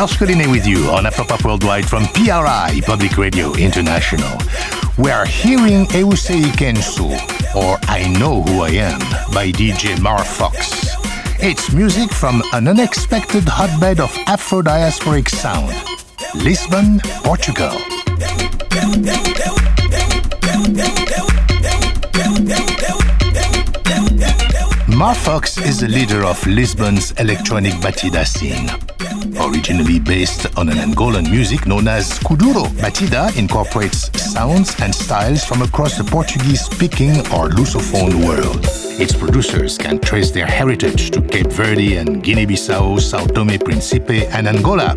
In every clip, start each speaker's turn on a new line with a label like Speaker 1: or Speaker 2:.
Speaker 1: Georges Collinet with you on Afropop Worldwide from PRI, Public Radio International. We are hearing Eusei Kensu, or I Know Who I Am, by DJ Marfox. It's music from an unexpected hotbed of Afro-diasporic sound, Lisbon, Portugal. Marfox is the leader of Lisbon's electronic batida scene. Originally based on an Angolan music known as Kuduro, batida incorporates sounds and styles from across the Portuguese-speaking or Lusophone world. Its producers can trace their heritage to Cape Verde and Guinea-Bissau, Sao Tome Principe, and Angola.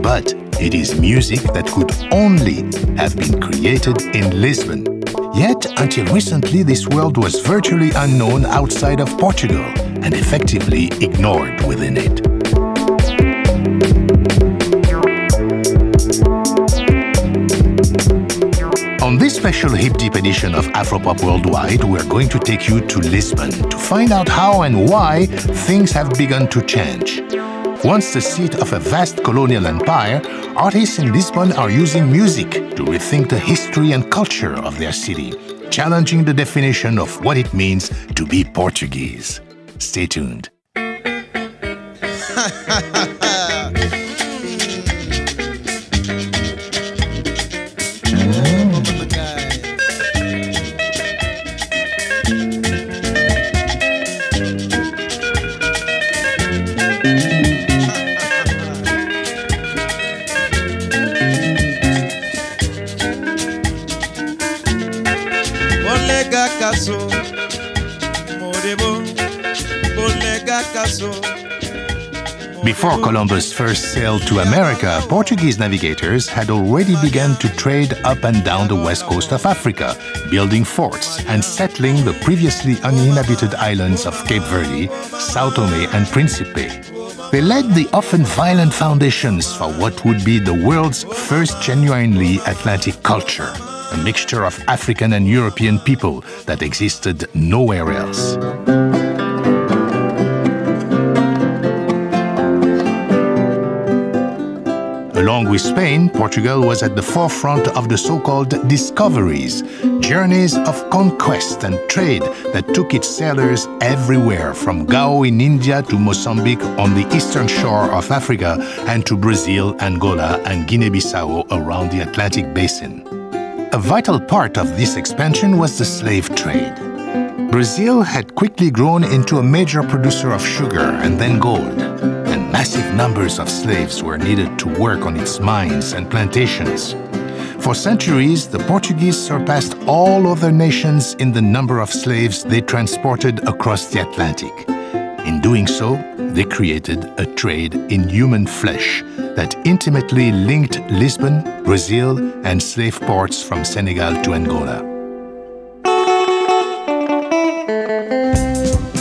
Speaker 1: But it is music that could only have been created in Lisbon. Yet, until recently, this world was virtually unknown outside of Portugal and effectively ignored within it. On this special hip deep edition of Afropop Worldwide, we're going to take you to Lisbon to find out how and why things have begun to change. Once the seat of a vast colonial empire, artists in Lisbon are using music to rethink the history and culture of their city, challenging the definition of what it means to be Portuguese. Stay tuned. Before Columbus first sailed to America, Portuguese navigators had already begun to trade up and down the west coast of Africa, building forts and settling the previously uninhabited islands of Cape Verde, Sao Tome, and Principe. They laid the often violent foundations for what would be the world's first genuinely Atlantic culture, a mixture of African and European people that existed nowhere else. Along with Spain, Portugal was at the forefront of the so called discoveries, journeys of conquest and trade that took its sailors everywhere from Goa in India to Mozambique on the eastern shore of Africa and to Brazil, Angola, and Guinea Bissau around the Atlantic basin. A vital part of this expansion was the slave trade. Brazil had quickly grown into a major producer of sugar and then gold massive numbers of slaves were needed to work on its mines and plantations. For centuries, the Portuguese surpassed all other nations in the number of slaves they transported across the Atlantic. In doing so, they created a trade in human flesh that intimately linked Lisbon, Brazil, and slave ports from Senegal to Angola.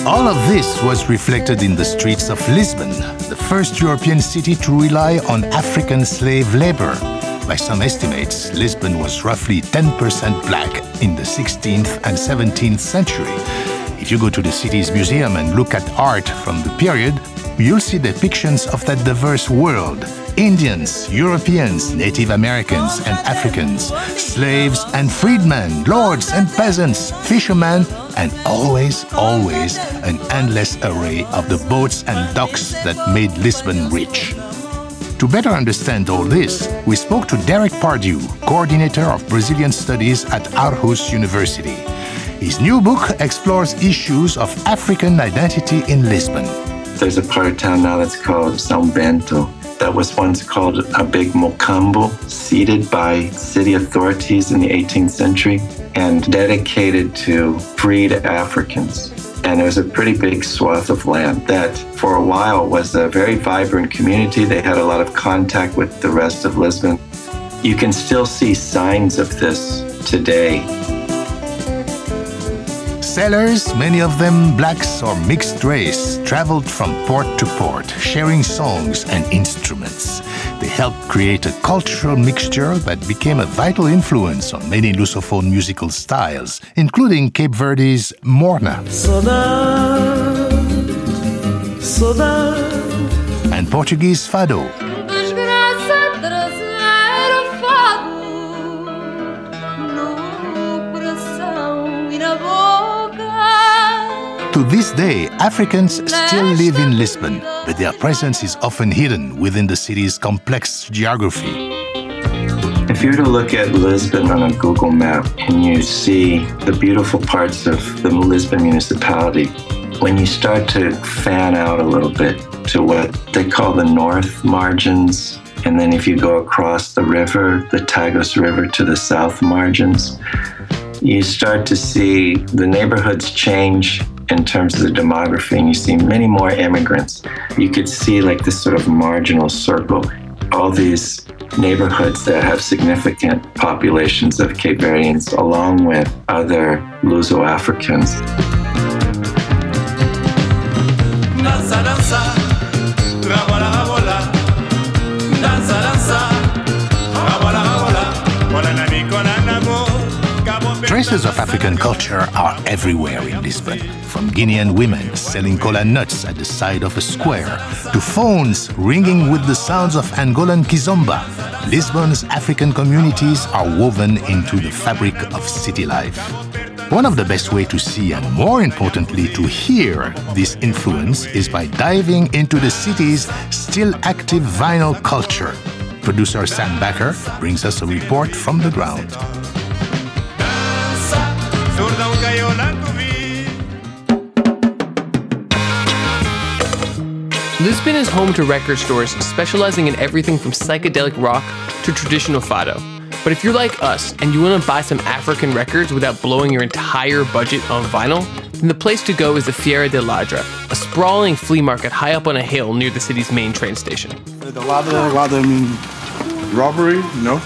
Speaker 1: All of this was reflected in the streets of Lisbon, the first European city to rely on African slave labor. By some estimates, Lisbon was roughly 10% black in the 16th and 17th century. If you go to the city's museum and look at art from the period, you'll see depictions of that diverse world Indians, Europeans, Native Americans and Africans, slaves and freedmen, lords and peasants, fishermen, and always, always an endless array of the boats and docks that made Lisbon rich. To better understand all this, we spoke to Derek Pardue, coordinator of Brazilian studies at Aarhus University. His new book explores issues of African identity in Lisbon.
Speaker 2: There's a part of town now that's called São Bento, that was once called a big mocambo, seated by city authorities in the 18th century and dedicated to freed Africans. And it was a pretty big swath of land that, for a while, was a very vibrant community. They had a lot of contact with the rest of Lisbon. You can still see signs of this today
Speaker 1: Sailors, many of them blacks or mixed race, traveled from port to port, sharing songs and instruments. They helped create a cultural mixture that became a vital influence on many Lusophone musical styles, including Cape Verde's Morna. and Portuguese fado. To this day, Africans still live in Lisbon, but their presence is often hidden within the city's complex geography.
Speaker 2: If you were to look at Lisbon on a Google map and you see the beautiful parts of the Lisbon municipality, when you start to fan out a little bit to what they call the north margins, and then if you go across the river, the Tagus River to the south margins, you start to see the neighborhoods change in terms of the demography, and you see many more immigrants. You could see like this sort of marginal circle, all these neighborhoods that have significant populations of Cape Verdeans, along with other Luso Africans.
Speaker 1: Traces of African culture are everywhere in Lisbon, from Guinean women selling cola nuts at the side of a square to phones ringing with the sounds of Angolan kizomba. Lisbon's African communities are woven into the fabric of city life. One of the best ways to see and more importantly to hear this influence is by diving into the city's still active vinyl culture. Producer Sam Backer brings us a report from the ground.
Speaker 3: Lisbon is home to record stores specializing in everything from psychedelic rock to traditional fado. But if you're like us and you want to buy some African records without blowing your entire budget on vinyl, then the place to go is the Feira de Ladra, a sprawling flea market high up on a hill near the city's main train station.
Speaker 4: The Ladra, Ladra mean robbery, you know?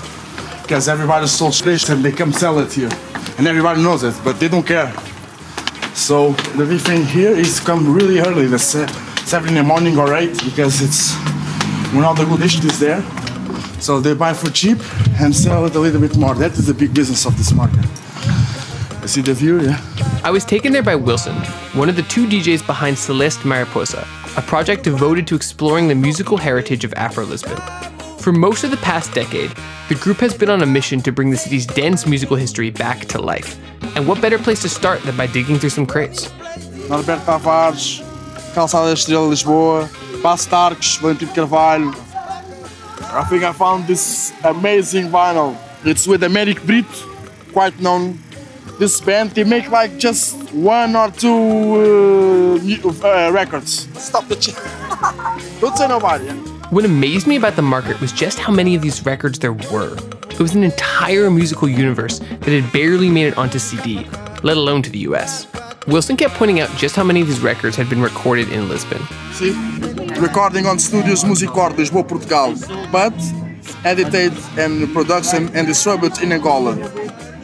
Speaker 4: Because everybody's so rich and they come sell it here and everybody knows it, but they don't care. So the big thing here is come really early, the seven in the morning or eight, because it's when all the good dish is there. So they buy for cheap and sell it a little bit more. That is the big business of this market. I see the view, yeah.
Speaker 3: I was taken there by Wilson, one of the two DJs behind Celeste Mariposa, a project devoted to exploring the musical heritage of Afro Lisbon. For most of the past decade, the group has been on a mission to bring the city's dense musical history back to life. And what better place to start than by digging through some crates?
Speaker 4: Norberto Tavares, Calçada Estrela Lisboa, Passo Tarques, Valentim Carvalho. I think I found this amazing vinyl. It's with Americ Brit, quite known. This band, they make like just one or two uh, uh, records. Stop the chat. Don't say nobody.
Speaker 3: What amazed me about the market was just how many of these records there were. It was an entire musical universe that had barely made it onto CD, let alone to the US. Wilson kept pointing out just how many of these records had been recorded in Lisbon.
Speaker 4: See, recording on Studios Musicor Lisboa, Portugal, but edited and production and distributed in Angola.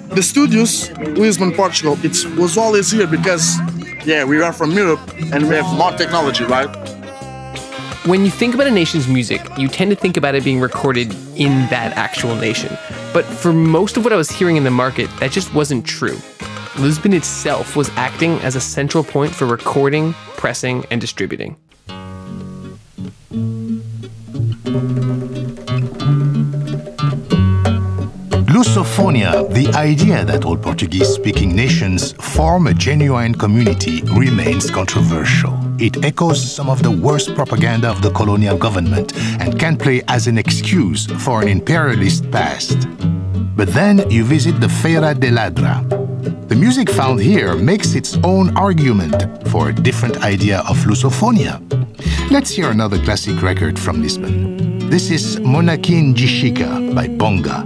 Speaker 4: The studios, Lisbon, Portugal, it was always here because, yeah, we are from Europe and we have more technology, right?
Speaker 3: When you think about a nation's music, you tend to think about it being recorded in that actual nation. But for most of what I was hearing in the market, that just wasn't true. Lisbon itself was acting as a central point for recording, pressing, and distributing.
Speaker 1: Lusophonia, the idea that all Portuguese speaking nations form a genuine community, remains controversial. It echoes some of the worst propaganda of the colonial government and can play as an excuse for an imperialist past. But then you visit the Feira de Ladra. The music found here makes its own argument for a different idea of Lusophonia. Let's hear another classic record from Lisbon. This is
Speaker 5: Mona Ki Ngi Xica by Bonga,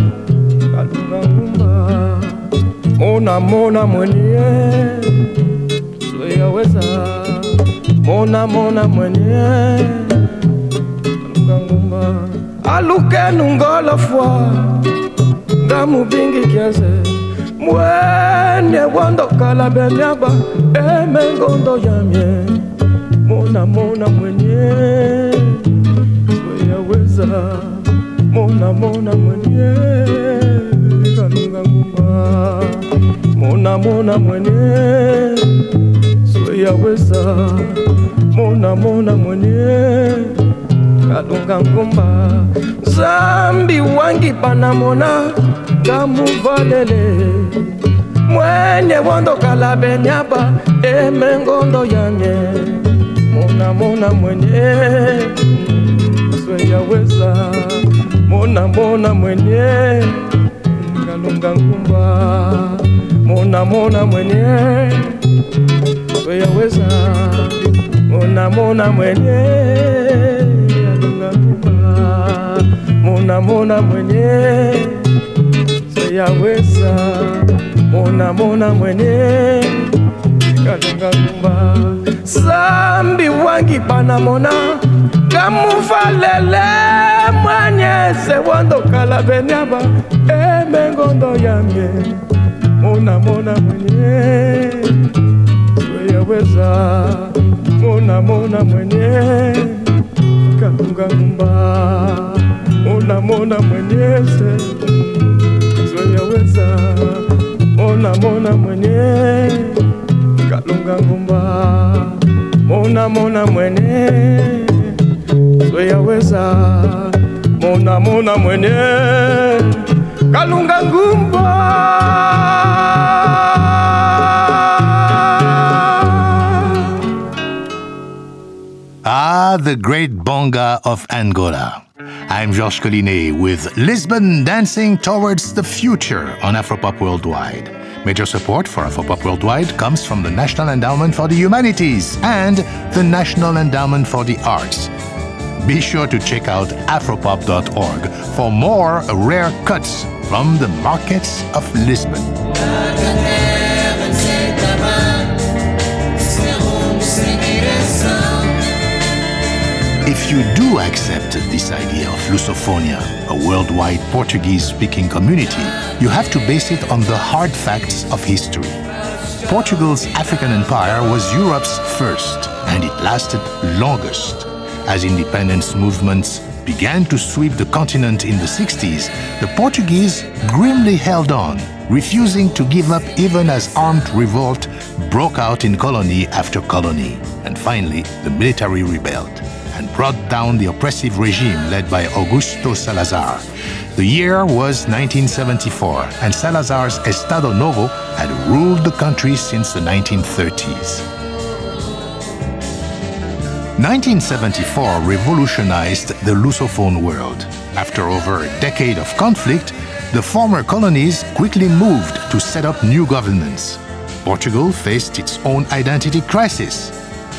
Speaker 5: mona mona mwenye. Soyaweza mona mona mwenye. Aluke nungola fwa. Ngamubingi kiaze. Mwene wandokala benyaba emengondo yamye mona mona mwenye. Sweyaweza mona mona mwenye. Kalunga nguma mona mona mwenye sweyaweza mona mona mwenye kalunga ngumba zambi wangi panamona. Ngamuvalele mwenye wandokala benyaba. Emengondo yanye. Mona mona mwenye sweyaweza mona mona mwenye kalunga ngumba monamona mwenye. Toyaweza monamona mwenye. Alongakuba monamona mwenye. Toyaweza monamona mwenye. Kalongakuba sambi wangi banamona kamuvalele mwanye sewondo kalabeniaba emengondo yange. Mona mona mwenye. Sweyaweza mona mona mwenye. Kalunga ngumba mona mona mwenyeze sweyaweza mona mona mwenye. Kalunga ngumba mona mona mwene sweyaweza mona mona mwene
Speaker 1: Ah, the great bonga of Angola. I'm Georges Collinet with Lisbon dancing towards the future on Afropop Worldwide. Major support for Afropop Worldwide comes from the National Endowment for the Humanities and the National Endowment for the Arts. Be sure to check out afropop.org for more rare cuts from the markets of Lisbon. If you do accept this idea of Lusophonia, a worldwide Portuguese speaking community, you have to base it on the hard facts of history. Portugal's African empire was Europe's first, and it lasted longest. As independence movements began to sweep the continent in the 60s, the Portuguese grimly held on, refusing to give up even as armed revolt broke out in colony after colony. And finally, the military rebelled and brought down the oppressive regime led by Augusto Salazar. The year was 1974, and Salazar's Estado Novo had ruled the country since the 1930s. 1974 revolutionized the Lusophone world. After over a decade of conflict, the former colonies quickly moved to set up new governments. Portugal faced its own identity crisis.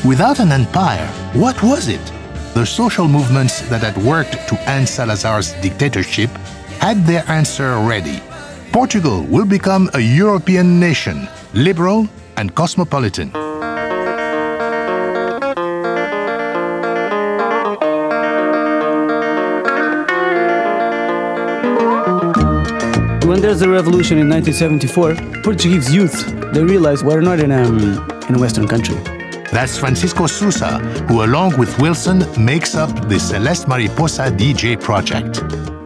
Speaker 1: Without an empire, what was it? The social movements that had worked to end Salazar's dictatorship had their answer ready. Portugal will become a European nation, liberal and cosmopolitan.
Speaker 6: When there's a revolution in 1974, Portuguese youth they realize we're not in a, in a Western country.
Speaker 1: That's Francisco Sousa, who, along with Wilson, makes up the Celeste Mariposa DJ project.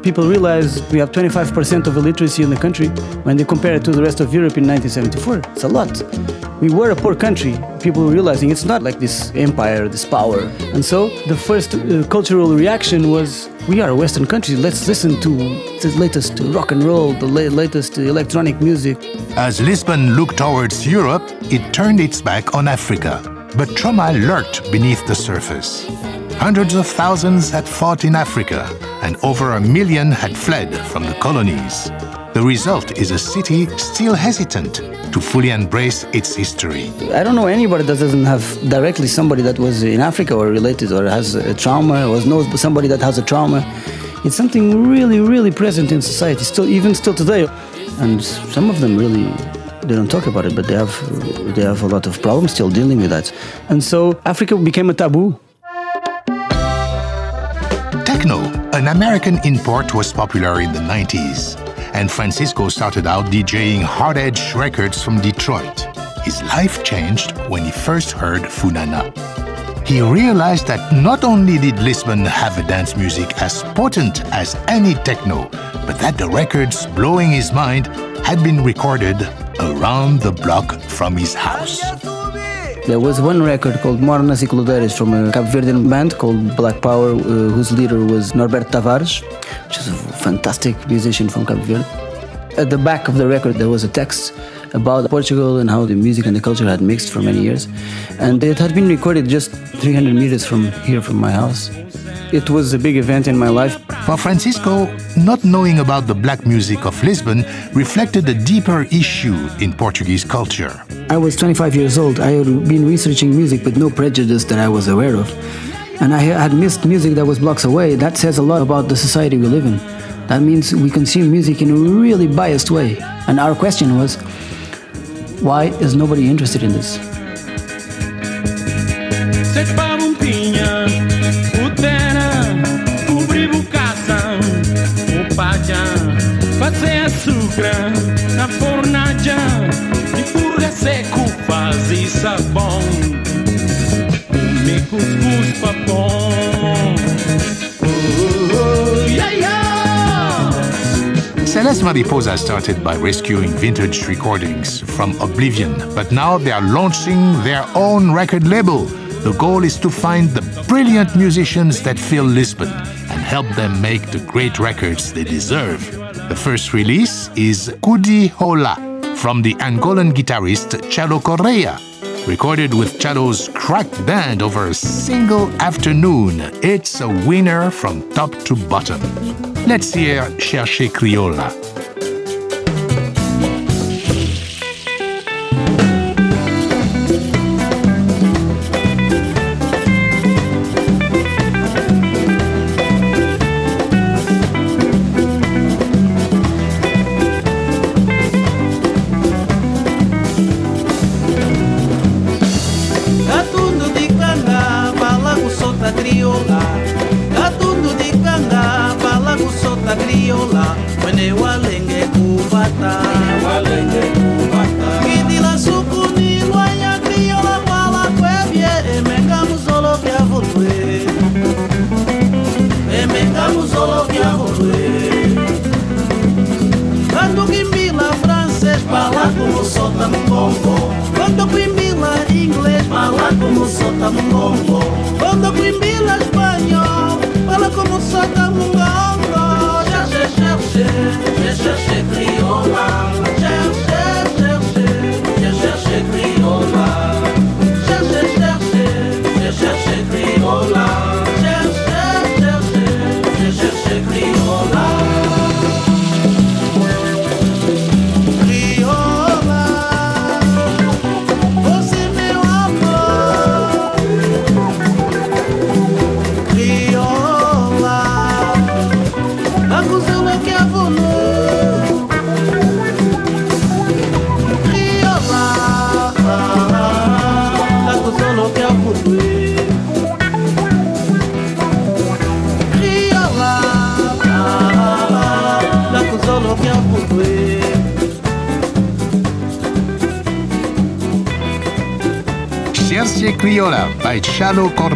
Speaker 6: People realize we have 25% of illiteracy in the country when they compare it to the rest of Europe in 1974. It's a lot. We were a poor country. People realizing it's not like this empire, this power. And so the first uh, cultural reaction was we are a Western country. Let's listen to the latest rock and roll, the la- latest electronic music.
Speaker 1: As Lisbon looked towards Europe, it turned its back on Africa. But trauma lurked beneath the surface. Hundreds of thousands had fought in Africa, and over a million had fled from the colonies. The result is a city still hesitant to fully embrace its history.
Speaker 6: I don't know anybody that doesn't have directly somebody that was in Africa or related or has a trauma or knows somebody that has a trauma. It's something really, really present in society, still even still today. And some of them really they don't talk about it, but they have they have a lot of problems still dealing with that. And so Africa became a taboo.
Speaker 1: An American import was popular in the 90s, and Francisco started out DJing hard edge records from Detroit. His life changed when he first heard Funana. He realized that not only did Lisbon have a dance music as potent as any techno, but that the records blowing his mind had been recorded around the block from his house.
Speaker 6: There was one record called Mornas y Coladeiras from a Cape Verdean band called Black Power, uh, whose leader was Norberto Tavares, which is a fantastic musician from Cape Verde. At the back of the record, there was a text about Portugal and how the music and the culture had mixed for many years. And it had been recorded just 300 meters from here, from my house. It was a big event in my life.
Speaker 1: For Francisco, not knowing about the black music of Lisbon reflected a deeper issue in Portuguese culture.
Speaker 6: I was 25 years old. I had been researching music with no prejudice that I was aware of. And I had missed music that was blocks away. That says a lot about the society we live in. That means we consume music in a really biased way. And our question was why is nobody interested in this?
Speaker 5: seco faz sabão Comer cuscuz papão
Speaker 1: Celeste Mariposa started by rescuing vintage recordings from oblivion, but now they are launching their own record label. The goal is to find the brilliant musicians that fill Lisbon and help them make the great records they deserve. The first release is Kudi Hola from the Angolan guitarist Chalo Correia. Recorded with Chalo's cracked band over a single afternoon, it's a winner from top to bottom. Let's hear Cherche Criolla. Criolla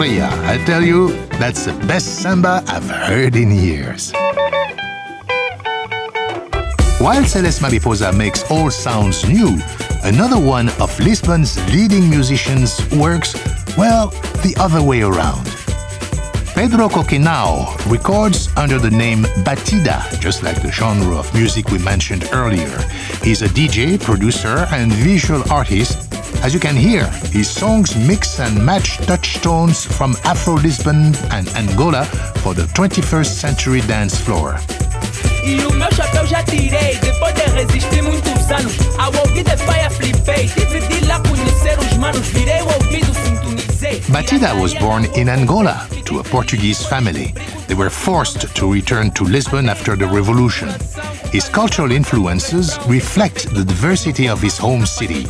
Speaker 1: I tell you, that's the best samba I've heard in years. While Celeste Mariposa makes all sounds new, another one of Lisbon's leading musicians works, well, the other way around. Pedro Coquenao records under the name Batida, just like the genre of music we mentioned earlier. He's a DJ, producer, and visual artist as you can hear, his songs mix and match touchstones from Afro Lisbon and Angola for the 21st century dance floor.
Speaker 7: E o meu chapéu já tirei Depois de resistir muitos anos Ao ouvir de paia flipei Tive de lá conhecer os manos Virei o ouvido, sintonizei
Speaker 1: Batida was born in Angola to a Portuguese family. They were forced to return to Lisbon after the revolution. His cultural influences reflect the diversity of his home city.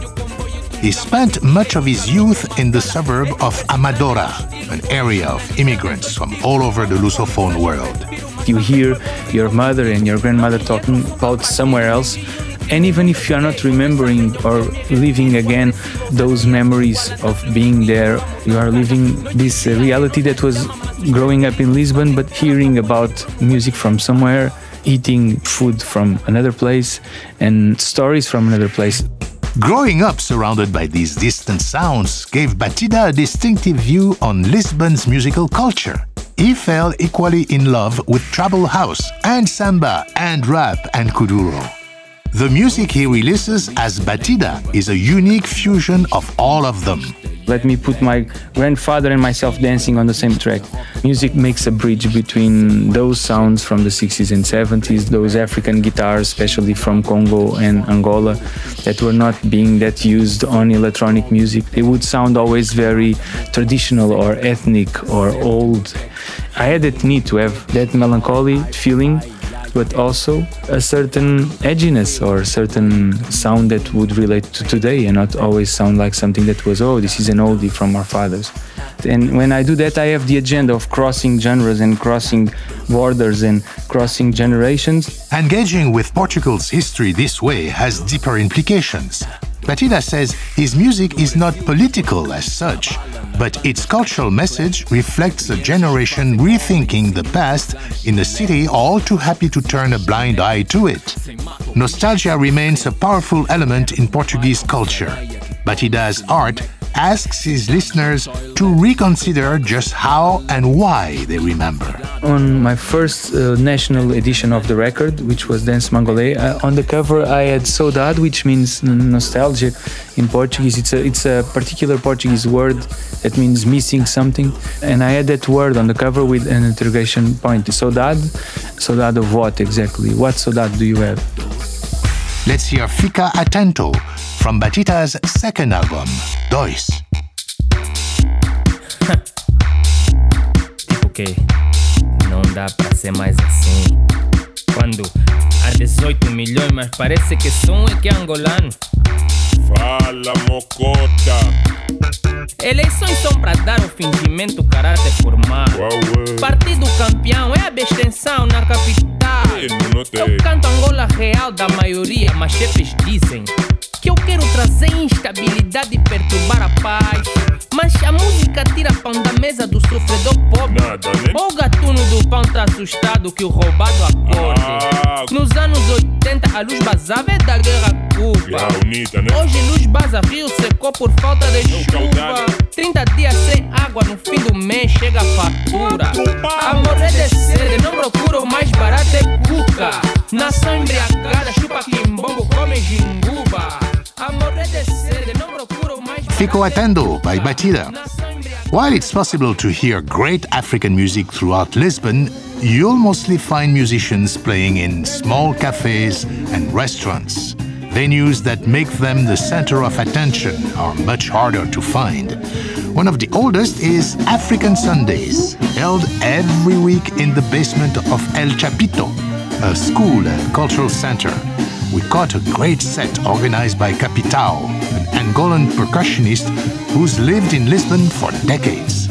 Speaker 1: He spent much of his youth in the suburb of Amadora, an area of immigrants from all over the Lusophone world.
Speaker 8: you hear your mother and your grandmother talking about somewhere else. And even if you are not remembering or living again those memories of being there, you are living this reality that was growing up in Lisbon, but hearing about music from somewhere, eating food from another place, and stories from another place.
Speaker 1: Growing up surrounded by these distant sounds gave Batida a distinctive view on Lisbon's musical culture. He fell equally in love with tribal house and samba and rap and kuduro. The music he releases as Batida is a unique fusion of all of them.
Speaker 8: Let me put my grandfather and myself dancing on the same track. Music makes a bridge between those sounds from the 60s and 70s, those African guitars, especially from Congo and Angola, that were not being that used on electronic music. They would sound always very traditional or ethnic or old. I had that need to have that melancholy feeling but also a certain edginess or certain sound that would relate to today and not always sound like something that was, oh, this is an oldie from our fathers. And when I do that, I have the agenda of crossing genres and crossing borders and crossing generations.
Speaker 1: Engaging with Portugal's history this way has deeper implications. Batida says his music is not political as such, but its cultural message reflects a generation rethinking the past in a city all too happy to turn a blind eye to it. Nostalgia remains a powerful element in Portuguese culture. Batida's art asks his listeners to reconsider just how and why they remember.
Speaker 8: On my first uh, national edition of the record, which was Dance Mwangolé, uh, on the cover I had saudade, which means nostalgia in Portuguese. It's a, it's a particular Portuguese word that means missing something. And I had that word on the cover with an interrogation point. Saudade? Saudade of what exactly? What saudade do you have?
Speaker 1: Let's hear Fica Atento from Batida's second album, Dois.
Speaker 9: tipo que não dá pra ser mais assim. Quando há 18 milhões, mas parece que um é que é angolano.
Speaker 10: Fala, mocota.
Speaker 9: Eleições são para dar o fingimento caráter formal. Partido campeão é a abstenção na capital. Eu canto Angola real da maioria, mas chefes dizem que eu quero trazer instabilidade e perturbar a paz. Mas a música tira pão da mesa do sofredor pobre.
Speaker 10: Nada, né?
Speaker 9: O gatuno do pão tá assustado que o roubado acorde.
Speaker 10: Ah.
Speaker 9: Nos anos 80 a luz basava é da guerra Cuba.
Speaker 10: Unida, né?
Speaker 9: Hoje luz baza, rio secou por falta de chuva. 30 dias sem água, no fim do mês chega a fatura. A morrer de sede, não procura o mais barato é cuca. Nação embriagada, chupa quimbombo, come jinguba. A morrer de sede, não procura o mais
Speaker 1: Fica Atento by Batida. While it's possible to hear great African music throughout Lisbon, you'll mostly find musicians playing in small cafes and restaurants. Venues that make them the center of attention are much harder to find. One of the oldest is African Sundays, held every week in the basement of El Chapito, a school and cultural center. We caught a great set organized by Capitao, an Angolan percussionist who's lived in Lisbon for decades.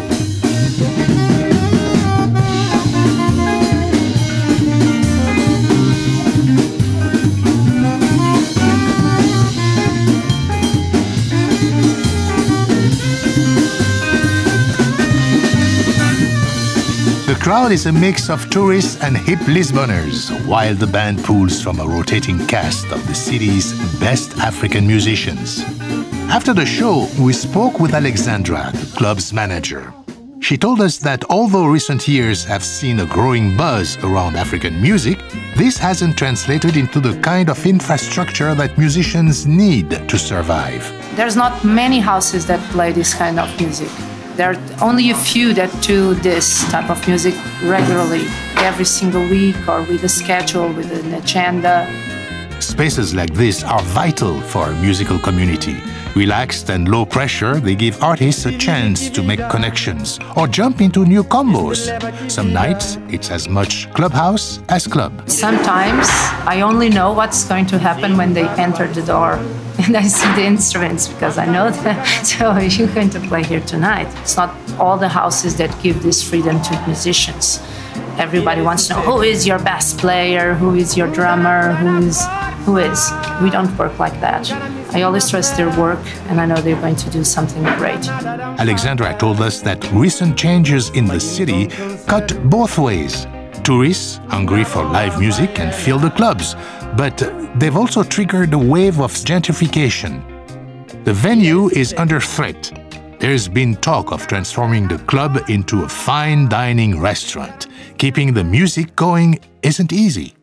Speaker 1: Crowd is a mix of tourists and hip Lisboners, while the band pulls from a rotating cast of the city's best African musicians. After the show, we spoke with Alexandra, the club's manager. She told us that although recent years have seen a growing buzz around African music, this hasn't translated into the kind of infrastructure that musicians need to survive.
Speaker 11: There's not many houses that play this kind of music. There are only a few that do this type of music regularly, every single week or with a schedule, with an agenda.
Speaker 1: Spaces like this are vital for a musical community. Relaxed and low pressure, they give artists a chance to make connections or jump into new combos. Some nights, it's as much clubhouse as club.
Speaker 11: Sometimes I only know what's going to happen when they enter the door and I see the instruments because I know them. So you're going to play here tonight. It's not all the houses that give this freedom to musicians. everybody wants to know who is your best player, who is your drummer, who is who is. We don't work like that. I always trust their work and I know they're going to do something great.
Speaker 1: Alexandra told us that recent changes in the city cut both ways. Tourists hungry for live music can fill the clubs, but they've also triggered a wave of gentrification. The venue is under threat. There's been talk of transforming the club into a fine dining restaurant. Keeping the music going isn't easy.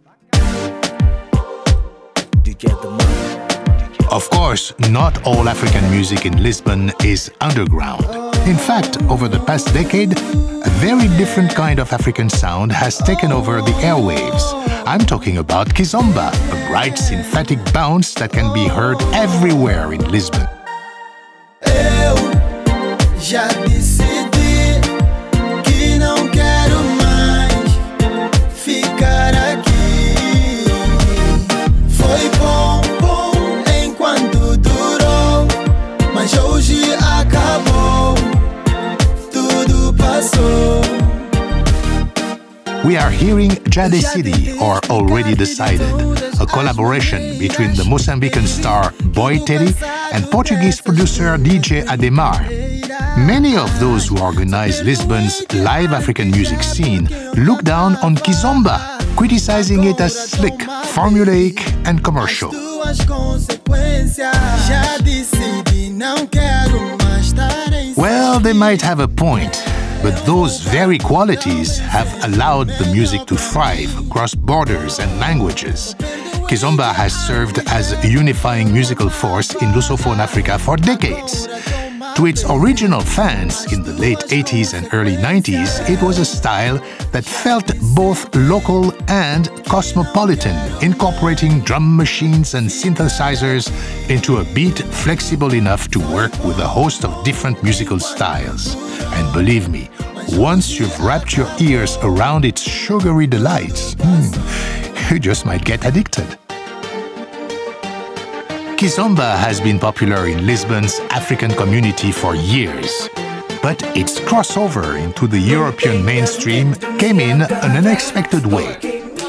Speaker 1: Of course, not all African music in Lisbon is underground. In fact, over the past decade, a very different kind of African sound has taken over the airwaves. I'm talking about kizomba, a bright synthetic bounce that can be heard everywhere in Lisbon. We are hearing Já Decidi, or Already Decided, a collaboration between the Mozambican star Boy Teddy and Portuguese producer DJ Ademar. Many of those who organize Lisbon's live African music scene look down on Kizomba, criticizing it as slick, formulaic, and commercial.
Speaker 12: Tuas consequências. Já decidi, não quero mais estar em
Speaker 1: Well, they might have a point, but those very qualities have allowed the music to thrive across borders and languages. Kizomba has served as a unifying musical force in Lusophone Africa for decades. To its original fans in the late 80s and early 90s, it was a style that felt both local and cosmopolitan, incorporating drum machines and synthesizers into a beat flexible enough to work with a host of different musical styles. And believe me, once you've wrapped your ears around its sugary delights, hmm, you just might get addicted. Kizomba has been popular in Lisbon's African community for years. But its crossover into the European mainstream came in an unexpected way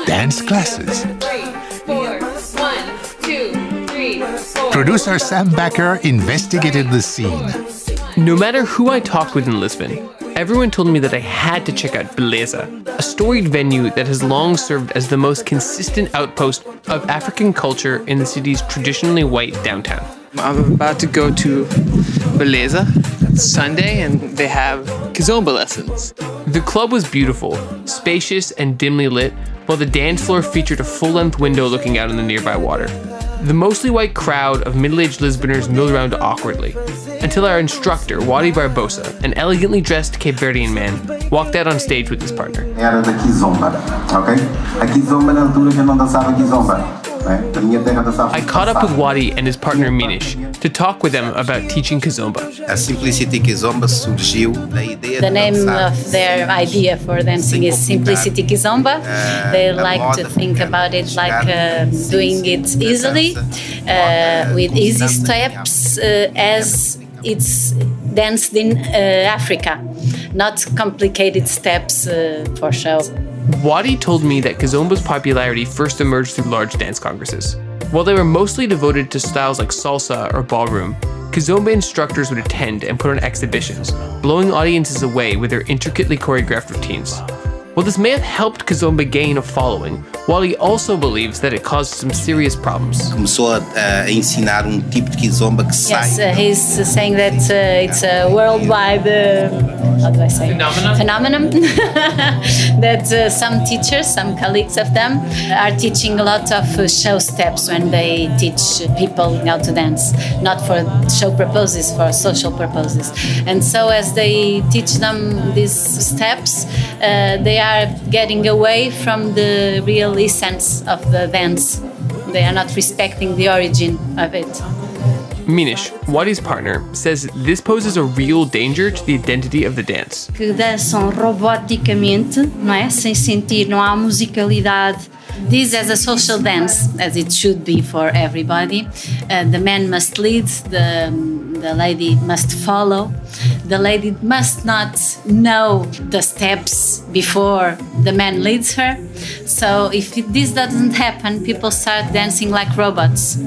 Speaker 1: dance classes. Producer Sam Backer investigated the scene.
Speaker 3: No matter who I talked with in Lisbon, everyone told me that I had to check out Beleza, a storied venue that has long served as the most consistent outpost of African culture in the city's traditionally white downtown.
Speaker 13: I'm about to go to Beleza. It's Sunday, and they have kizomba lessons.
Speaker 3: The club was beautiful, spacious, and dimly lit, while the dance floor featured a full length window looking out on the nearby water. The mostly white crowd of middle aged Lisboners milled around awkwardly, until our instructor, Wadi Barbosa, an elegantly dressed Cape Verdean man, walked out on stage with his partner.
Speaker 14: Né? Da minha terra dançava
Speaker 3: I caught up with Wadi and his partner Minish to talk with them about teaching Kizomba.
Speaker 15: A Simplicity Kizomba surgiu da ideia
Speaker 16: The name of their idea for dancing is Simplicity Kizomba. They like to think about it like uh, doing it easily, uh, with easy steps, uh, as it's danced in uh, Africa, not complicated steps uh, for show.
Speaker 3: Wadi told me that Kizomba's popularity first emerged through large dance congresses. While they were mostly devoted to styles like salsa or ballroom, Kizomba instructors would attend and put on exhibitions, blowing audiences away with their intricately choreographed routines. While this may have helped Kizomba gain a following, while he also believes that it caused some serious problems.
Speaker 15: Começou a, a ensinar um tipo de Kizomba que sai.
Speaker 16: Yes, uh, he's saying that uh, it's a worldwide, uh, how do I say, phenomenon. that uh, some teachers, some colleagues of them, are teaching a lot of uh, show steps when they teach people how to dance, not for show purposes, for social purposes. And so, as they teach them these steps, uh, they are getting away from the real essence of the dance. They are not respecting the origin of it.
Speaker 3: Minish, Wadi's partner, says this poses a real danger to the identity of the dance.
Speaker 17: que dançam roboticamente, não é? Sem sentir, não há musicalidade.
Speaker 16: This as a social dance, as it should be for everybody. Uh, the man must lead, the, the lady must follow. the lady must not know the steps before the man leads her. So if this doesn't happen, people start dancing like robots,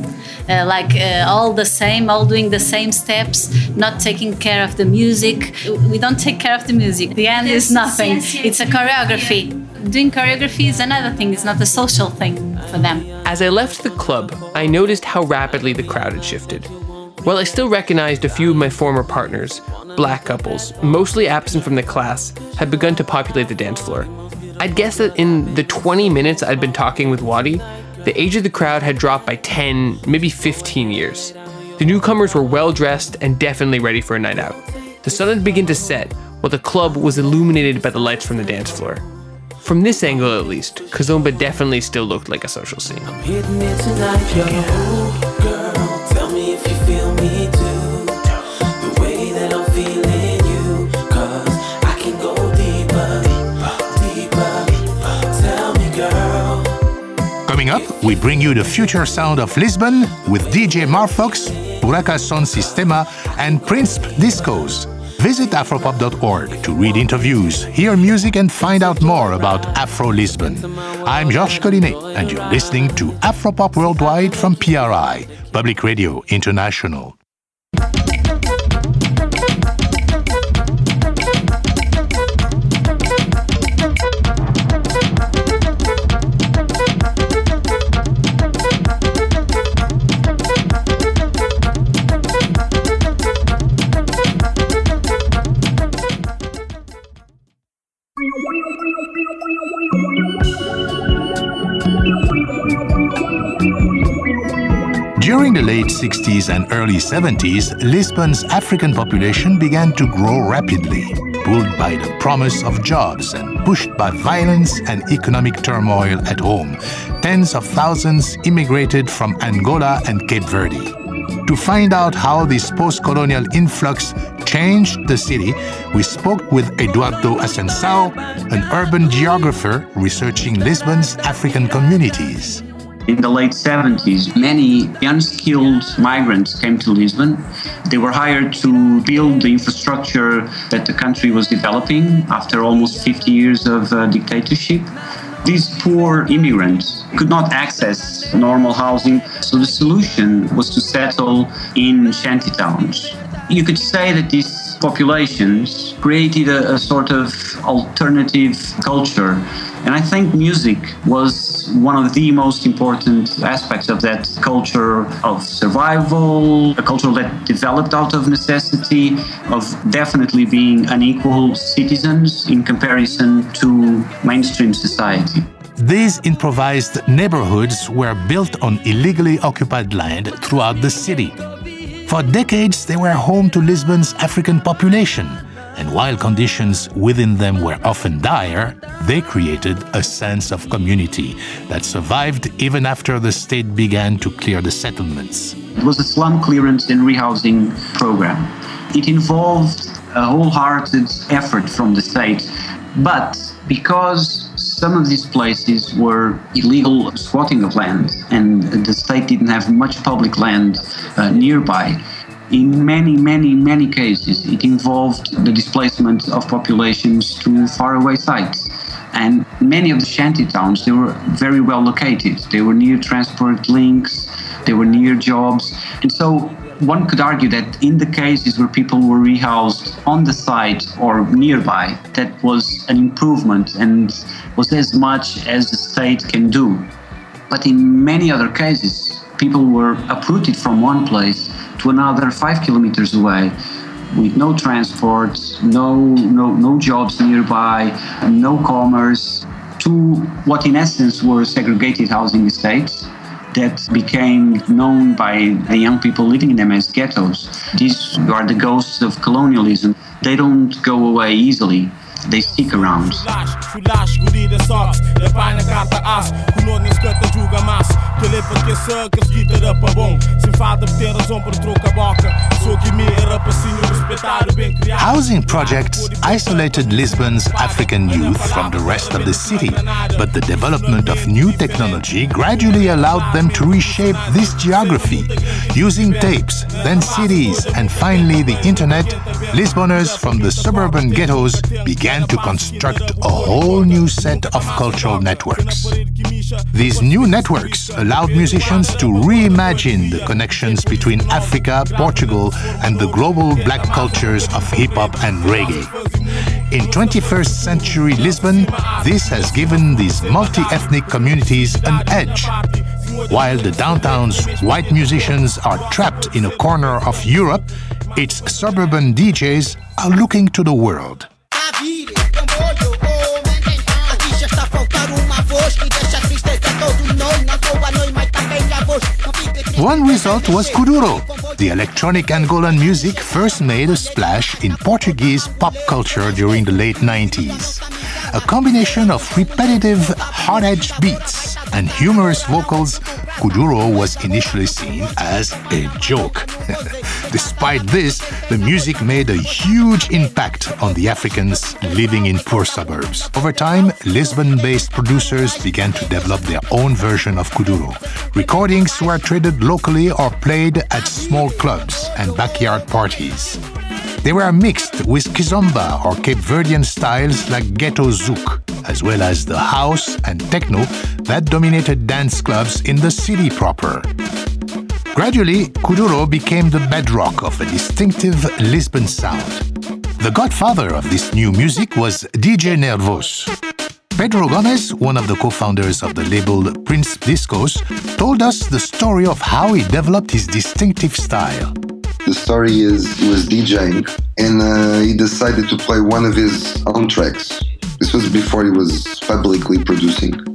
Speaker 16: uh, like uh, all the same, all doing the same steps, not taking care of the music. We don't take care of the music. The end is nothing. It's a choreography. Doing choreography is another thing. It's not a social thing for them.
Speaker 3: As I left the club, I noticed how rapidly the crowd had shifted. While I still recognized a few of my former partners, black couples, mostly absent from the class, had begun to populate the dance floor. I'd guess that in the 20 minutes I'd been talking with Wadi, the age of the crowd had dropped by 10, maybe 15 years. The newcomers were well dressed and definitely ready for a night out. The sun had begun to set, while the club was illuminated by the lights from the dance floor. From this angle, at least, Kizomba definitely still looked like a social scene.
Speaker 18: Hitting it tonight, you're girl. Tell me if you feel me too. The way that I'm feeling you. Cause I can go deeper, deeper. Tell me, girl.
Speaker 1: Coming up, we bring you the future sound of Lisbon with DJ Marfox, Buraka Som Sistema, and Prince Discos. Visit afropop.org to read interviews, hear music, and find out more about Afro Lisbon. I'm Georges Collinet, and you're listening to Afropop Worldwide from PRI, Public Radio International. The late 60s and early 70s, Lisbon's African population began to grow rapidly, pulled by the promise of jobs and pushed by violence and economic turmoil at home. Tens of thousands immigrated from Angola and Cape Verde. To find out how this post colonial influx changed the city, we spoke with Eduardo Ascensao, an urban geographer researching Lisbon's African communities.
Speaker 19: In the late 70s, many unskilled migrants came to Lisbon. They were hired to build the infrastructure that the country was developing after almost 50 years of uh, dictatorship. These poor immigrants could not access normal housing, so the solution was to settle in shanty towns. You could say that these populations created a, a sort of alternative culture and I think music was one of the most important aspects of that culture of survival, a culture that developed out of necessity, of definitely being unequal citizens in comparison to mainstream society.
Speaker 1: These improvised neighborhoods were built on illegally occupied land throughout the city. For decades, they were home to Lisbon's African population and while conditions within them were often dire, they created a sense of community that survived even after the state began to clear the settlements.
Speaker 19: It was a slum clearance and rehousing program. It involved a wholehearted effort from the state, but because some of these places were illegal squatting of land and the state didn't have much public land uh, nearby, in many, many, many cases, it involved the displacement of populations to faraway sites. And many of the shanty towns, they were very well located. They were near transport links, they were near jobs. And so one could argue that in the cases where people were rehoused on the site or nearby, that was an improvement and was as much as the state can do. But in many other cases, people were uprooted from one place to another five kilometers away with no transport, no, no, no jobs nearby, no commerce, to what in essence were segregated housing estates that became known by the young people living in them as ghettos. These are the ghosts of colonialism. They don't go away easily. They stick around.
Speaker 5: Flash, guri dhe saks baj në karta as Kunot një skët të gjuga mas Të lipën ke së, kë skitë rë për bon Si më fatë për të rëzon për tro ka bakë So kimi rë për si një respetaru ben kriat
Speaker 1: Housing projects isolated Lisbon's African youth from the rest of the city, but the development of new technology gradually allowed them to reshape this geography. Using tapes, then CDs, and finally the internet, Lisboners from the suburban ghettos began to construct a whole new set of cultural networks. These new networks allowed musicians to reimagine the connections between Africa, Portugal, and the global black cultures of hip hop and reggae. In 21st century Lisbon, this has given these multi ethnic communities an edge. While the downtown's white musicians are trapped in a corner of Europe, its suburban DJs are looking to the world. One result was Kuduro. The electronic Angolan music first made a splash in Portuguese pop culture during the late 90s. A combination of repetitive, hard edged beats and humorous vocals, Kuduro was initially seen as a joke. Despite this, the music made a huge impact on the Africans living in poor suburbs. Over time, Lisbon based producers began to develop their own version of Kuduro. Recordings were traded locally or played at small clubs and backyard parties. They were mixed with kizomba or Cape Verdean styles like ghetto zouk, as well as the house and techno that dominated dance clubs in the city proper. Gradually, Kuduro became the bedrock of a distinctive Lisbon sound. The godfather of this new music was DJ Nervos. Pedro Gomes, one of the co founders of the label Prince Discos, told us the story of how he developed his distinctive style.
Speaker 20: The story is he was DJing and uh, he decided to play one of his own tracks. This was before he was publicly producing.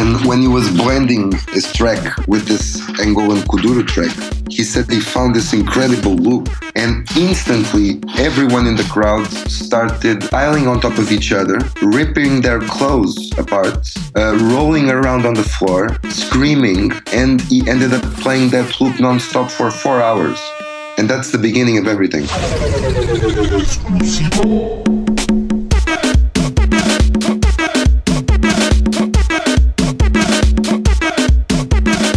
Speaker 20: And when he was blending his track with this Angolan Kuduro track, he said he found this incredible loop. And instantly, everyone in the crowd started piling on top of each other, ripping their clothes apart, uh, rolling around on the floor, screaming, and he ended up playing that loop non-stop for four hours. And that's the beginning of everything.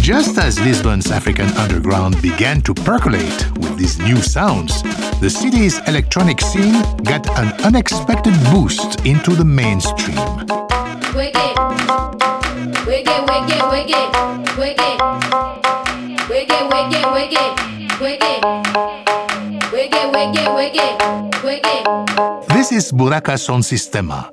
Speaker 1: Just as Lisbon's African underground began to percolate with these new sounds, the city's electronic scene got an unexpected boost into the mainstream. This is Buraka Som Sistema.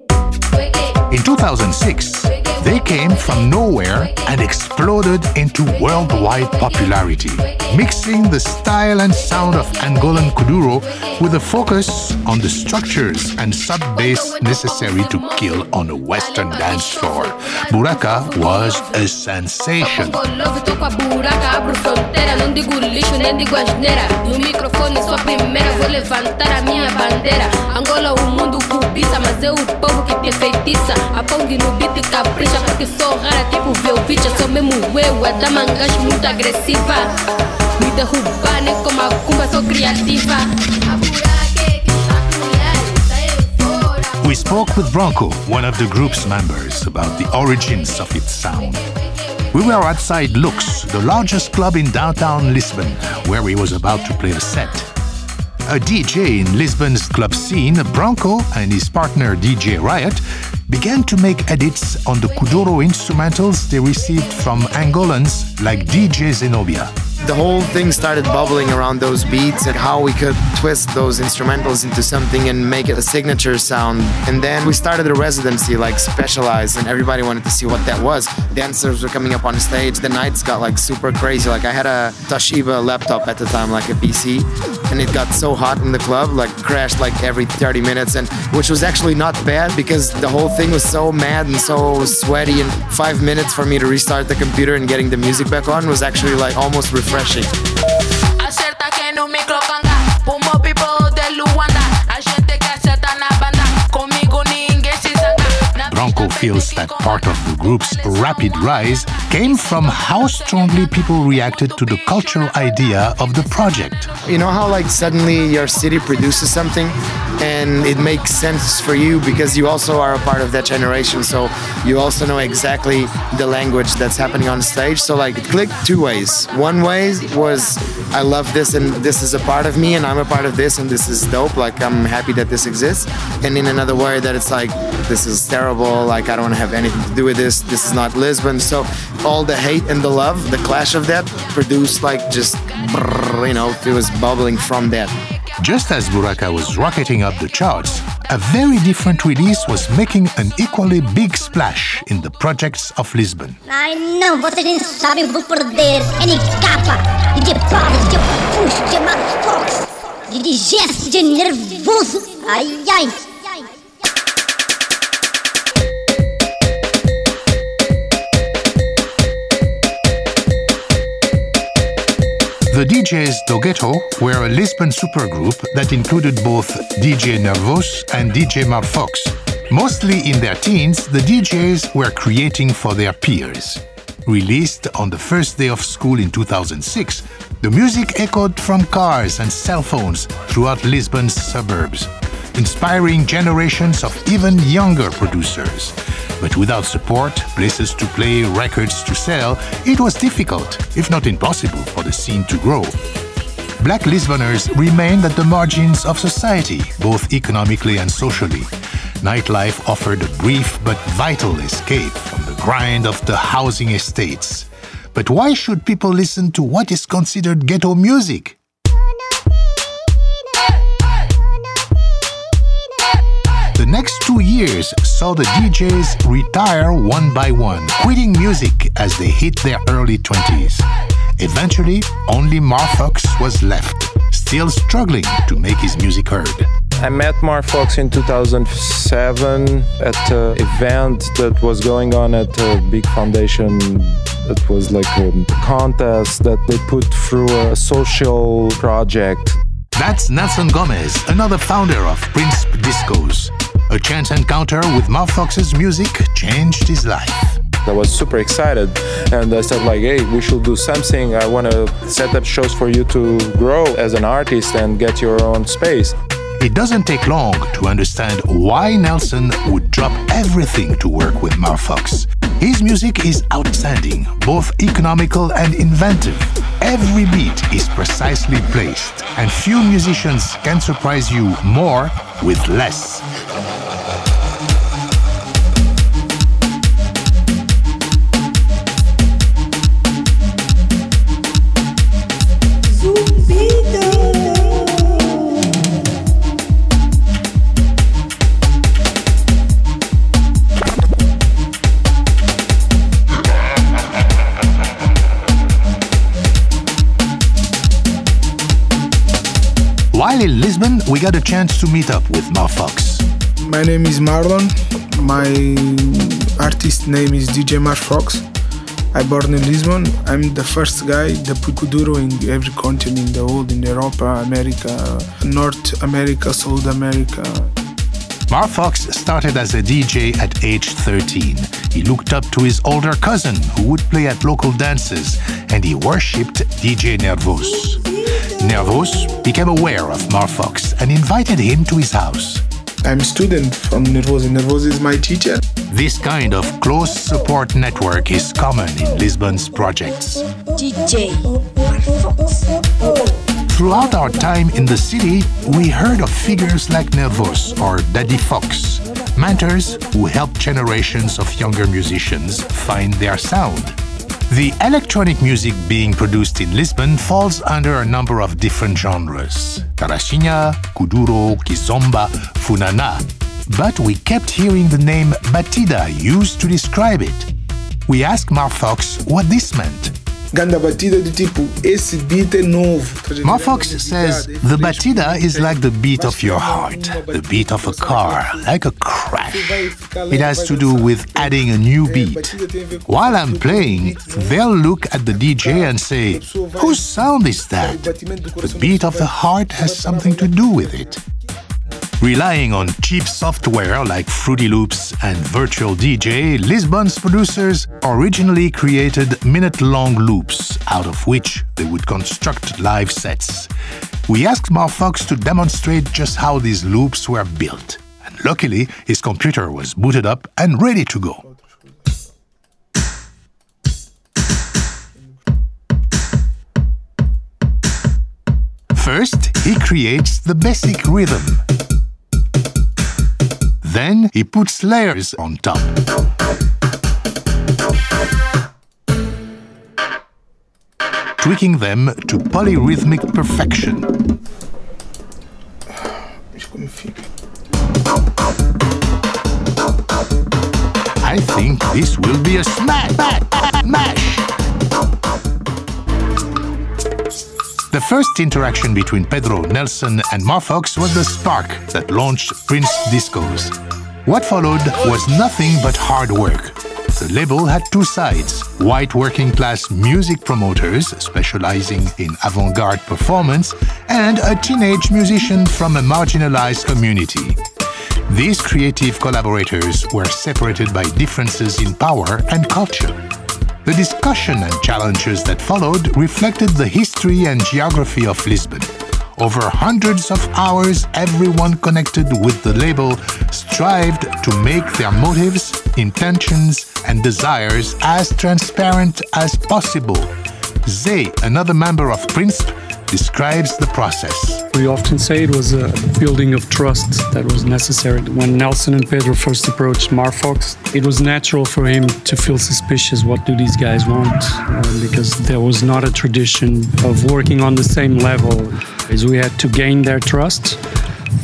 Speaker 1: In 2006, they came from nowhere and exploded into worldwide popularity, mixing the style and sound of Angolan Kuduro with a focus on the structures and sub bass necessary to kill on a Western dance floor. Buraka was a sensation.
Speaker 21: Microfone sou a primeira, vou levantar a minha bandeira. Angola, o mundo mas povo que te feitiça. No beat capricha, porque sou rara, tipo Velvicha. Sou mesmo eu, muito agressiva. Me derrubar, nem como a cumba, sou criativa.
Speaker 1: We spoke with Bronco, one of the group's members, about the origins of its sound. We were outside Lux, the largest club in downtown Lisbon, where he was about to play a set. A DJ in Lisbon's club scene, Bronco and his partner DJ Riot began to make edits on the Kuduro instrumentals they received from Angolans like DJ Znobia.
Speaker 22: The whole thing started bubbling around those beats and how we could twist those instrumentals into something and make it a signature sound. And then we started a residency, like specialized, and everybody wanted to see what that was. Dancers were coming up on stage. The nights got like super crazy. Like I had a Toshiba laptop at the time, like a PC, and it got so hot in the club, like crashed like every 30 minutes, and which was actually not bad because the whole thing was so mad and so sweaty. And five minutes for me to restart the computer and getting the music back on was actually like almost refreshing.
Speaker 21: Acerta que no canga. Pumo people de Luanda.
Speaker 1: Bronco feels that part of the group's rapid rise came from how strongly people reacted to the cultural idea of the project.
Speaker 22: You know how like suddenly your city produces something and it makes sense for you because you also are a part of that generation so you also know exactly the language that's happening on stage. So like it clicked two ways. One way was i love this and this is a part of me and i'm a part of this and this is dope like i'm happy that this exists. And in another way that it's like this is terrible like i don't want to have anything to do with this this is not lisbon so all the hate and the love the clash of that produced like just brrr, you know it was bubbling from that
Speaker 1: Just as Buraka was rocketing up the charts, a very different release was making an equally big splash in the projects of Lisbon.
Speaker 23: Ai não, vocês nem sabem, vou perder. NK, DJ Pablo, DJ Push, DJ Mark Fox, DJ Jess, Nervoso. Ai ai.
Speaker 1: The DJs do Ghetto were a Lisbon supergroup that included both DJ Nervos and DJ Marfox. Mostly in their teens, the DJs were creating for their peers. Released on the first day of school in 2006, the music echoed from cars and cell phones throughout Lisbon's suburbs, inspiring generations of even younger producers. But without support, places to play, records to sell, it was difficult, if not impossible, for the scene to grow. Black Lisboners remained at the margins of society, both economically and socially. Nightlife offered a brief but vital escape from the grind of the housing estates. But why should people listen to what is considered ghetto music? Next two years saw the DJs retire one by one, quitting music as they hit their early 20s. Eventually, only Marfox was left, still struggling to make his music heard.
Speaker 24: I met Marfox in 2007 at an event that was going on at a big foundation. It was like a contest that they put through a social project.
Speaker 1: That's Nelson Gomes, another founder of Prince Discos. A chance encounter with Marfox's music changed his life.
Speaker 24: I was super excited and I said like, hey, we should do something. I want to set up shows for you to grow as an artist and get your own space.
Speaker 1: It doesn't take long to understand why Nelson would drop everything to work with Marfox. His music is outstanding, both economical and inventive. Every beat is precisely placed, and few musicians can surprise you more with less. While in Lisbon, we got a chance to meet up with Marfox.
Speaker 25: My name is Marlon. My artist name is DJ Marfox. I born in Lisbon. I'm the first guy that put in every continent in the world, in Europa, America, North America, South America.
Speaker 1: Marfox started as a DJ at age 13. He looked up to his older cousin who would play at local dances and he worshipped DJ Nervos. Nervos became aware of Marfox and invited him to his house.
Speaker 25: I'm a student from Nervoso. Nervoso is my teacher.
Speaker 1: This kind of close support network is common in Lisbon's projects.
Speaker 23: DJ Marfox.
Speaker 1: Throughout our time in the city, we heard of figures like Nervos or Daddy Fox, mentors who helped generations of younger musicians find their sound. The electronic music being produced in Lisbon falls under a number of different genres Tarraxinha, Kuduro, Kizomba, Funana. But we kept hearing the name Batida used to describe it. We asked Marfox what this meant. Marfox says the batida is like the beat of your heart, the beat of a car, like a crash. It has to do with adding a new beat. While I'm playing, they'll look at the DJ and say, Whose sound is that? The beat of the heart has something to do with it. Relying on cheap software like Fruity Loops and Virtual DJ, Lisbon's producers originally created minute long loops out of which they would construct live sets. We asked Marfox to demonstrate just how these loops were built. And luckily, his computer was booted up and ready to go. First, he creates the basic rhythm. Then he puts layers on top. Tweaking them to polyrhythmic perfection. I think this will be a smash! Smash! The first interaction between Pedro, Nelson, and Marfox was the spark that launched Prince Discos. What followed was nothing but hard work. The label had two sides white working class music promoters specializing in avant garde performance, and a teenage musician from a marginalized community. These creative collaborators were separated by differences in power and culture. The discussion and challenges that followed reflected the history and geography of Lisbon. Over hundreds of hours, everyone connected with the label strived to make their motives, intentions, and desires as transparent as possible. Zay, another member of Prince, describes the process.
Speaker 26: We often say it was a building of trust that was necessary. When Nelson and Pedro first approached Marfox, it was natural for him to feel suspicious. What do these guys want? Uh, because there was not a tradition of working on the same level. As we had to gain their trust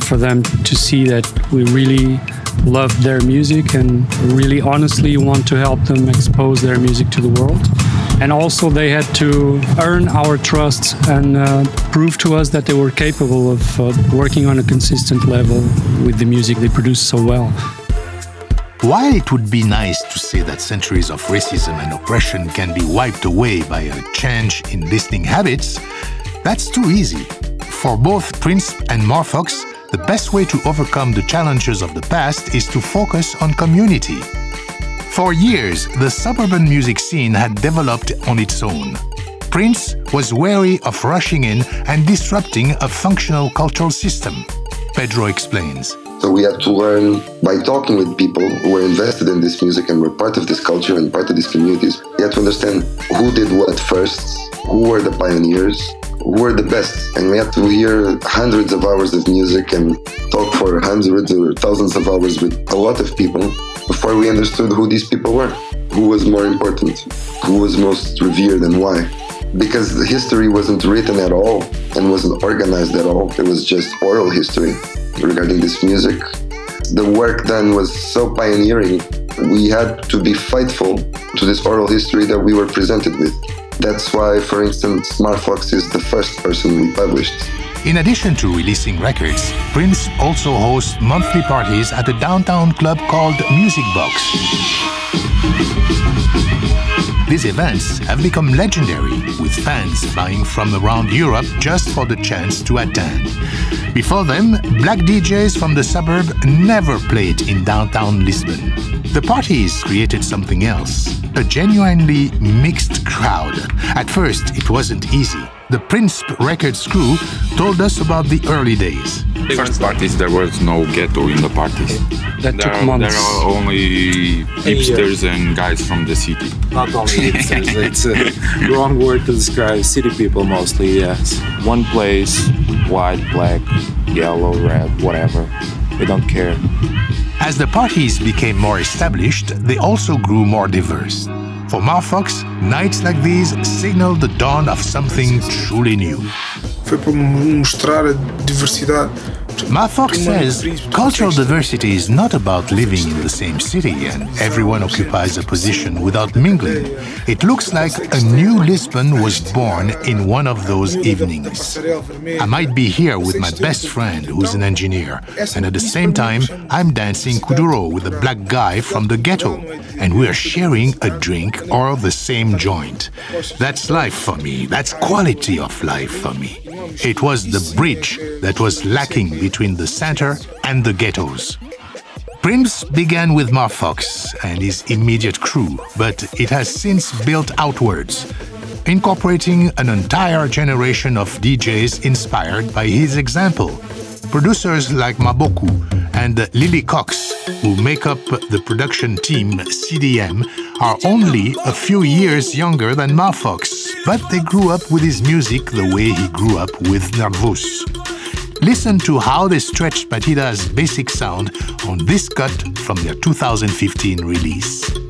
Speaker 26: for them to see that we really love their music and really honestly want to help them expose their music to the world and also they had to earn our trust and uh, prove to us that they were capable of uh, working on a consistent level with the music they produce so well.
Speaker 1: While it would be nice to say that centuries of racism and oppression can be wiped away by a change in listening habits, that's too easy. For both Prince and Marfox, the best way to overcome the challenges of the past is to focus on community. For years, the suburban music scene had developed on its own. Prince was wary of rushing in and disrupting a functional cultural system. Pedro explains.
Speaker 20: So we had to learn by talking with people who were invested in this music and were part of this culture and part of these communities. We had to understand who did what first, who were the pioneers, were the best. And we had to hear hundreds of hours of music and talk for hundreds or thousands of hours with a lot of people before we understood who these people were, who was more important, who was most revered and why. Because the history wasn't written at all and wasn't organized at all, it was just oral history regarding this music. The work done was so pioneering, we had to be faithful to this oral history that we were presented with. That's why, for instance, Marfox is the first person we published.
Speaker 1: In addition to releasing records, Prince also hosts monthly parties at a downtown club called Music Box. These events have become legendary, with fans flying from around Europe just for the chance to attend. Before them, black DJs from the suburb never played in downtown Lisbon. The parties created something else a genuinely mixed crowd. At first, it wasn't easy. The Prince Records crew told us about the early days.
Speaker 27: First parties, there was no ghetto in the parties.
Speaker 26: That
Speaker 27: there
Speaker 26: took
Speaker 27: are,
Speaker 26: months.
Speaker 27: There are only hipsters and guys from the city.
Speaker 24: Not only hipsters, it's uh, a wrong word to describe city people mostly, yes. One place, white, black, yellow, red, whatever. We don't care.
Speaker 1: As the parties became more established, they also grew more diverse. For Marfox, nights like these signal the dawn of something truly new.
Speaker 25: Foi para mostrar a diversidade.
Speaker 1: Marfox says cultural diversity is not about living in the same city and everyone occupies a position without mingling. It looks like a new Lisbon was born in one of those evenings. I might be here with my best friend who's an engineer, and at the same time, I'm dancing kuduro with a black guy from the ghetto, and we're sharing a drink or the same joint. That's life for me. That's quality of life for me. It was the bridge that was lacking between the center and the ghettos. Prince began with Marfox and his immediate crew, but it has since built outwards, incorporating an entire generation of DJs inspired by his example. Producers like Maboku and Lilocox, who make up the production team CDM, are only a few years younger than Marfox, but they grew up with his music the way he grew up with Nervous. Listen to how they stretched Batida's basic sound on this cut from their 2015 release.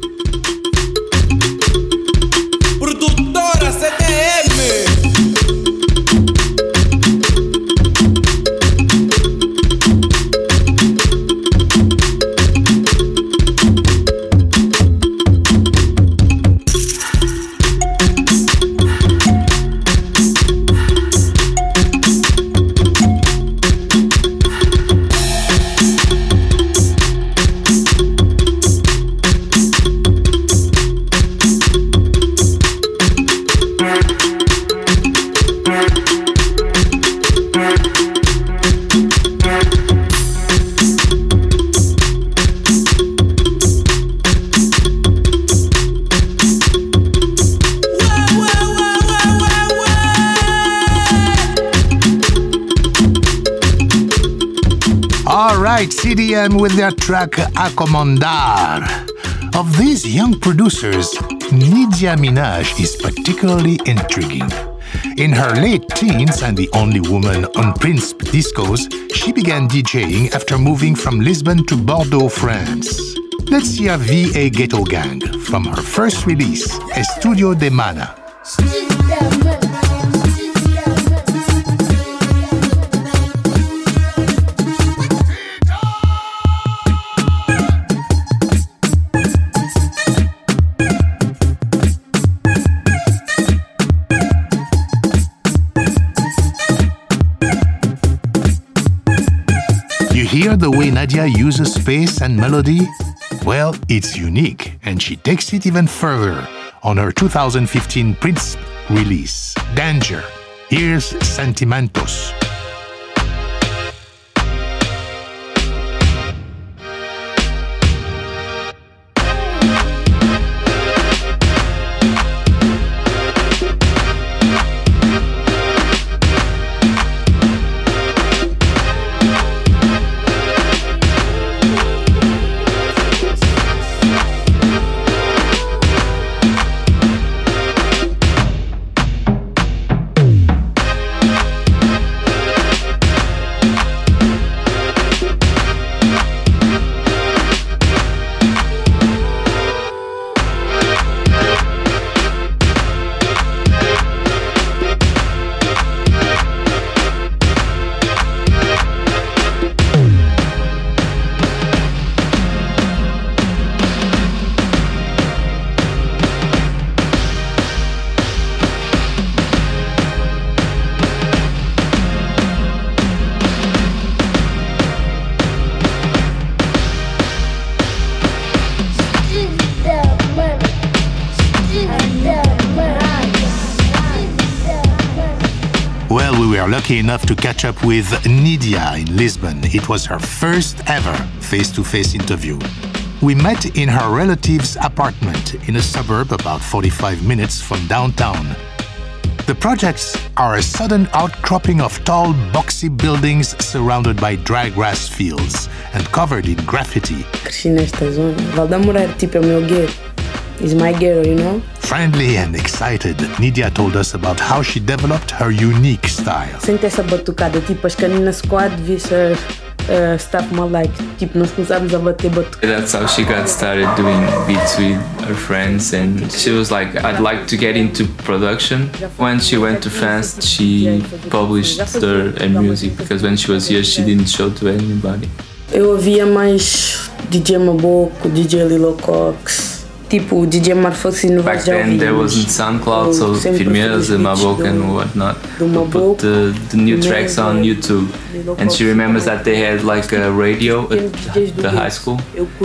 Speaker 1: Right, with their track Acomodar. Of these young producers, Nidia Minaj is particularly intriguing. In her late teens and the only woman on Prince discos, she began DJing after moving from Lisbon to Bordeaux, France. Let's hear VA Ghetto Gang from her first release, Estudio de Mana. Hear the way Nidia uses space and melody? Well, it's unique, and she takes it even further on her 2015 Prince release, Danger. Here's Sentimentos. Up with Nidia in Lisbon. It was her first ever face to face interview. We met in her relative's apartment in a suburb about 45 minutes from downtown. The projects are a sudden outcropping of tall, boxy buildings surrounded by dry grass fields and covered in graffiti.
Speaker 28: It's my ghetto, you know?
Speaker 1: Friendly and excited, Nidia told us about how she developed her unique style.
Speaker 28: Sente essa batucada, tipo as caninas squad versus uh, stuff more like, tipo nós começámos a bater batucada.
Speaker 29: That's how she got started doing beats with her friends, and she was like, I'd like to get into production. When she went to France, she published her, her music because when she was here, she didn't show to anybody.
Speaker 28: Eu ouvia mais DJ Maboku, DJ Lilocox, tipo DJ Marfox e
Speaker 29: Back then, there wasn't SoundCloud, so Firmeza, Mabok, and whatnot. We put the, the new tracks on YouTube. And she remembers that they had like a radio at the high school,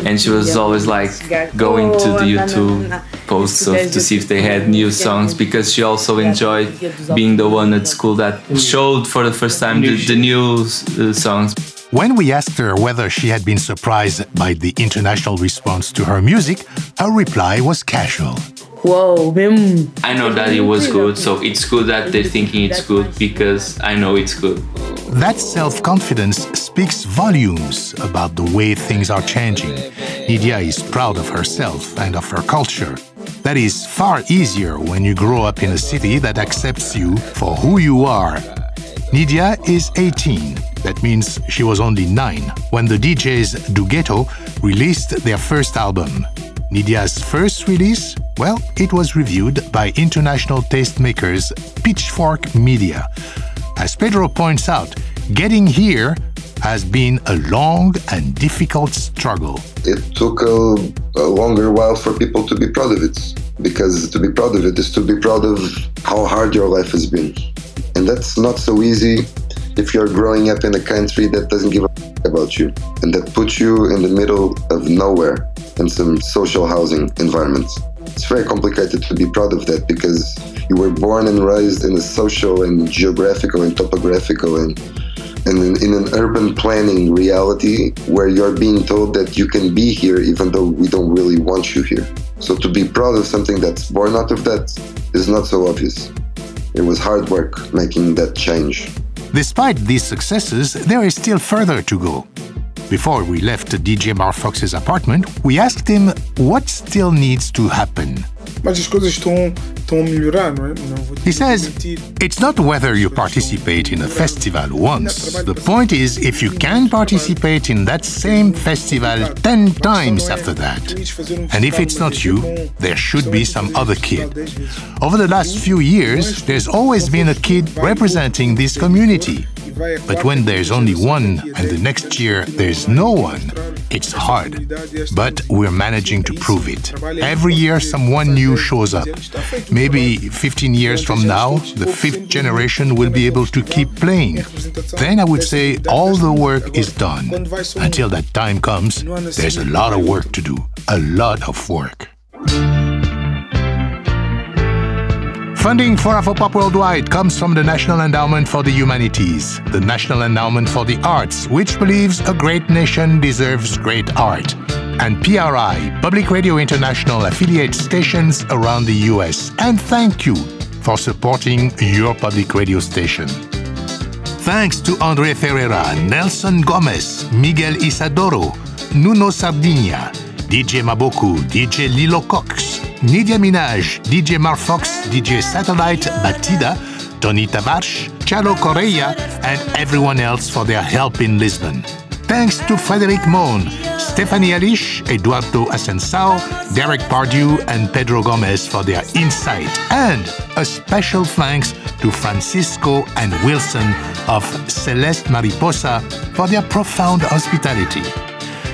Speaker 29: and she was always like going to the YouTube posts of, to see if they had new songs because she also enjoyed being the one at school that showed for the first time the, the new uh, songs.
Speaker 1: When we asked her whether she had been surprised by the international response to her music, her reply was casual.
Speaker 28: Whoa, mesmo.
Speaker 29: I know that it was good, so it's good that they're thinking it's good because I know it's good.
Speaker 1: That self confidence speaks volumes about the way things are changing. Nidia is proud of herself and of her culture. That is far easier when you grow up in a city that accepts you for who you are. Nidia is 18. That means she was only 9 when the DJs do Ghetto released their first album. Nidia's first release? Well, it was reviewed by international tastemakers Pitchfork Media. As Pedro points out, getting here has been a long and difficult struggle.
Speaker 20: It took a, a longer while for people to be proud of it because to be proud of it is to be proud of how hard your life has been. And that's not so easy if you're growing up in a country that doesn't give a f- about you and that puts you in the middle of nowhere in some social housing environments. It's very complicated to be proud of that because you were born and raised in a social and geographical and topographical and, and in, in an urban planning reality where you're being told that you can be here even though we don't really want you here. So to be proud of something that's born out of that is not so obvious. It was hard work making that change.
Speaker 1: Despite these successes, there is still further to go. Before we left DJ Marfox's apartment, we asked him what still needs to happen.
Speaker 25: Mas as coisas estão, estão a melhorar, não é? Não
Speaker 1: He says, it's not whether you participate in a festival once. The point is if you can participate in that same festival 10 times after that. And if it's not you, there should be some other kid. Over the last few years, there's always been a kid representing this community. But when there's only one and the next year there's no one, it's hard. But we're managing to prove it. Every year someone new shows up. Maybe 15 years from now, the fifth generation will be able to keep playing. Then I would say all the work is done. Until that time comes, there's a lot of work to do. A lot of work. Funding for Afropop Worldwide comes from the National Endowment for the Humanities, the National Endowment for the Arts, which believes a great nation deserves great art, and PRI, Public Radio International affiliate stations around the US. And thank you for supporting your public radio station. Thanks to Andre Ferreira, Nelson Gomes, Miguel Isadoro, Nuno Sardinia, DJ Maboku, DJ Lilocox, Nidia Minaj, DJ Marfox, DJ Satellite Batida, Tony Tavares, Chalo Correia, and everyone else for their help in Lisbon. Thanks to Frederic Mon, Stephanie Alish, Eduardo Ascensao, Derek Pardue, and Pedro Gomes for their insight. And a special thanks to Francisco and Wilson of Celeste Mariposa for their profound hospitality.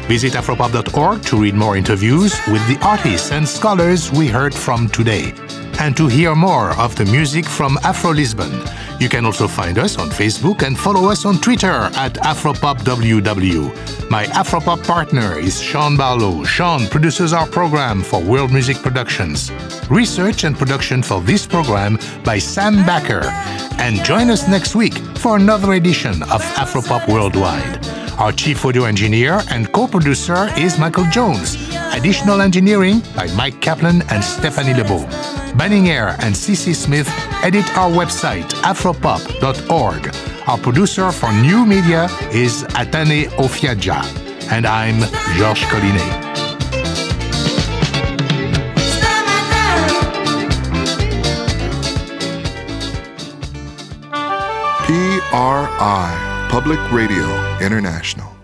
Speaker 1: Visit afropop.org to read more interviews with the artists and scholars we heard from today. And to hear more of the music from Afro Lisbon, you can also find us on Facebook and follow us on Twitter at AfropopWW. My Afropop partner is Sean Barlow. Sean produces our program for World Music Productions. Research and production for this program by Sam Backer. And join us next week for another edition of Afropop Worldwide. Our chief audio engineer and co producer is Michael Jones. Additional engineering by Mike Kaplan and Stephanie Lebeau. Banning Eyre and CC Smith edit our website, afropop.org. Our producer for new media is Atane Ofiaja. And I'm Georges Collinet.
Speaker 30: PRI, Public Radio International.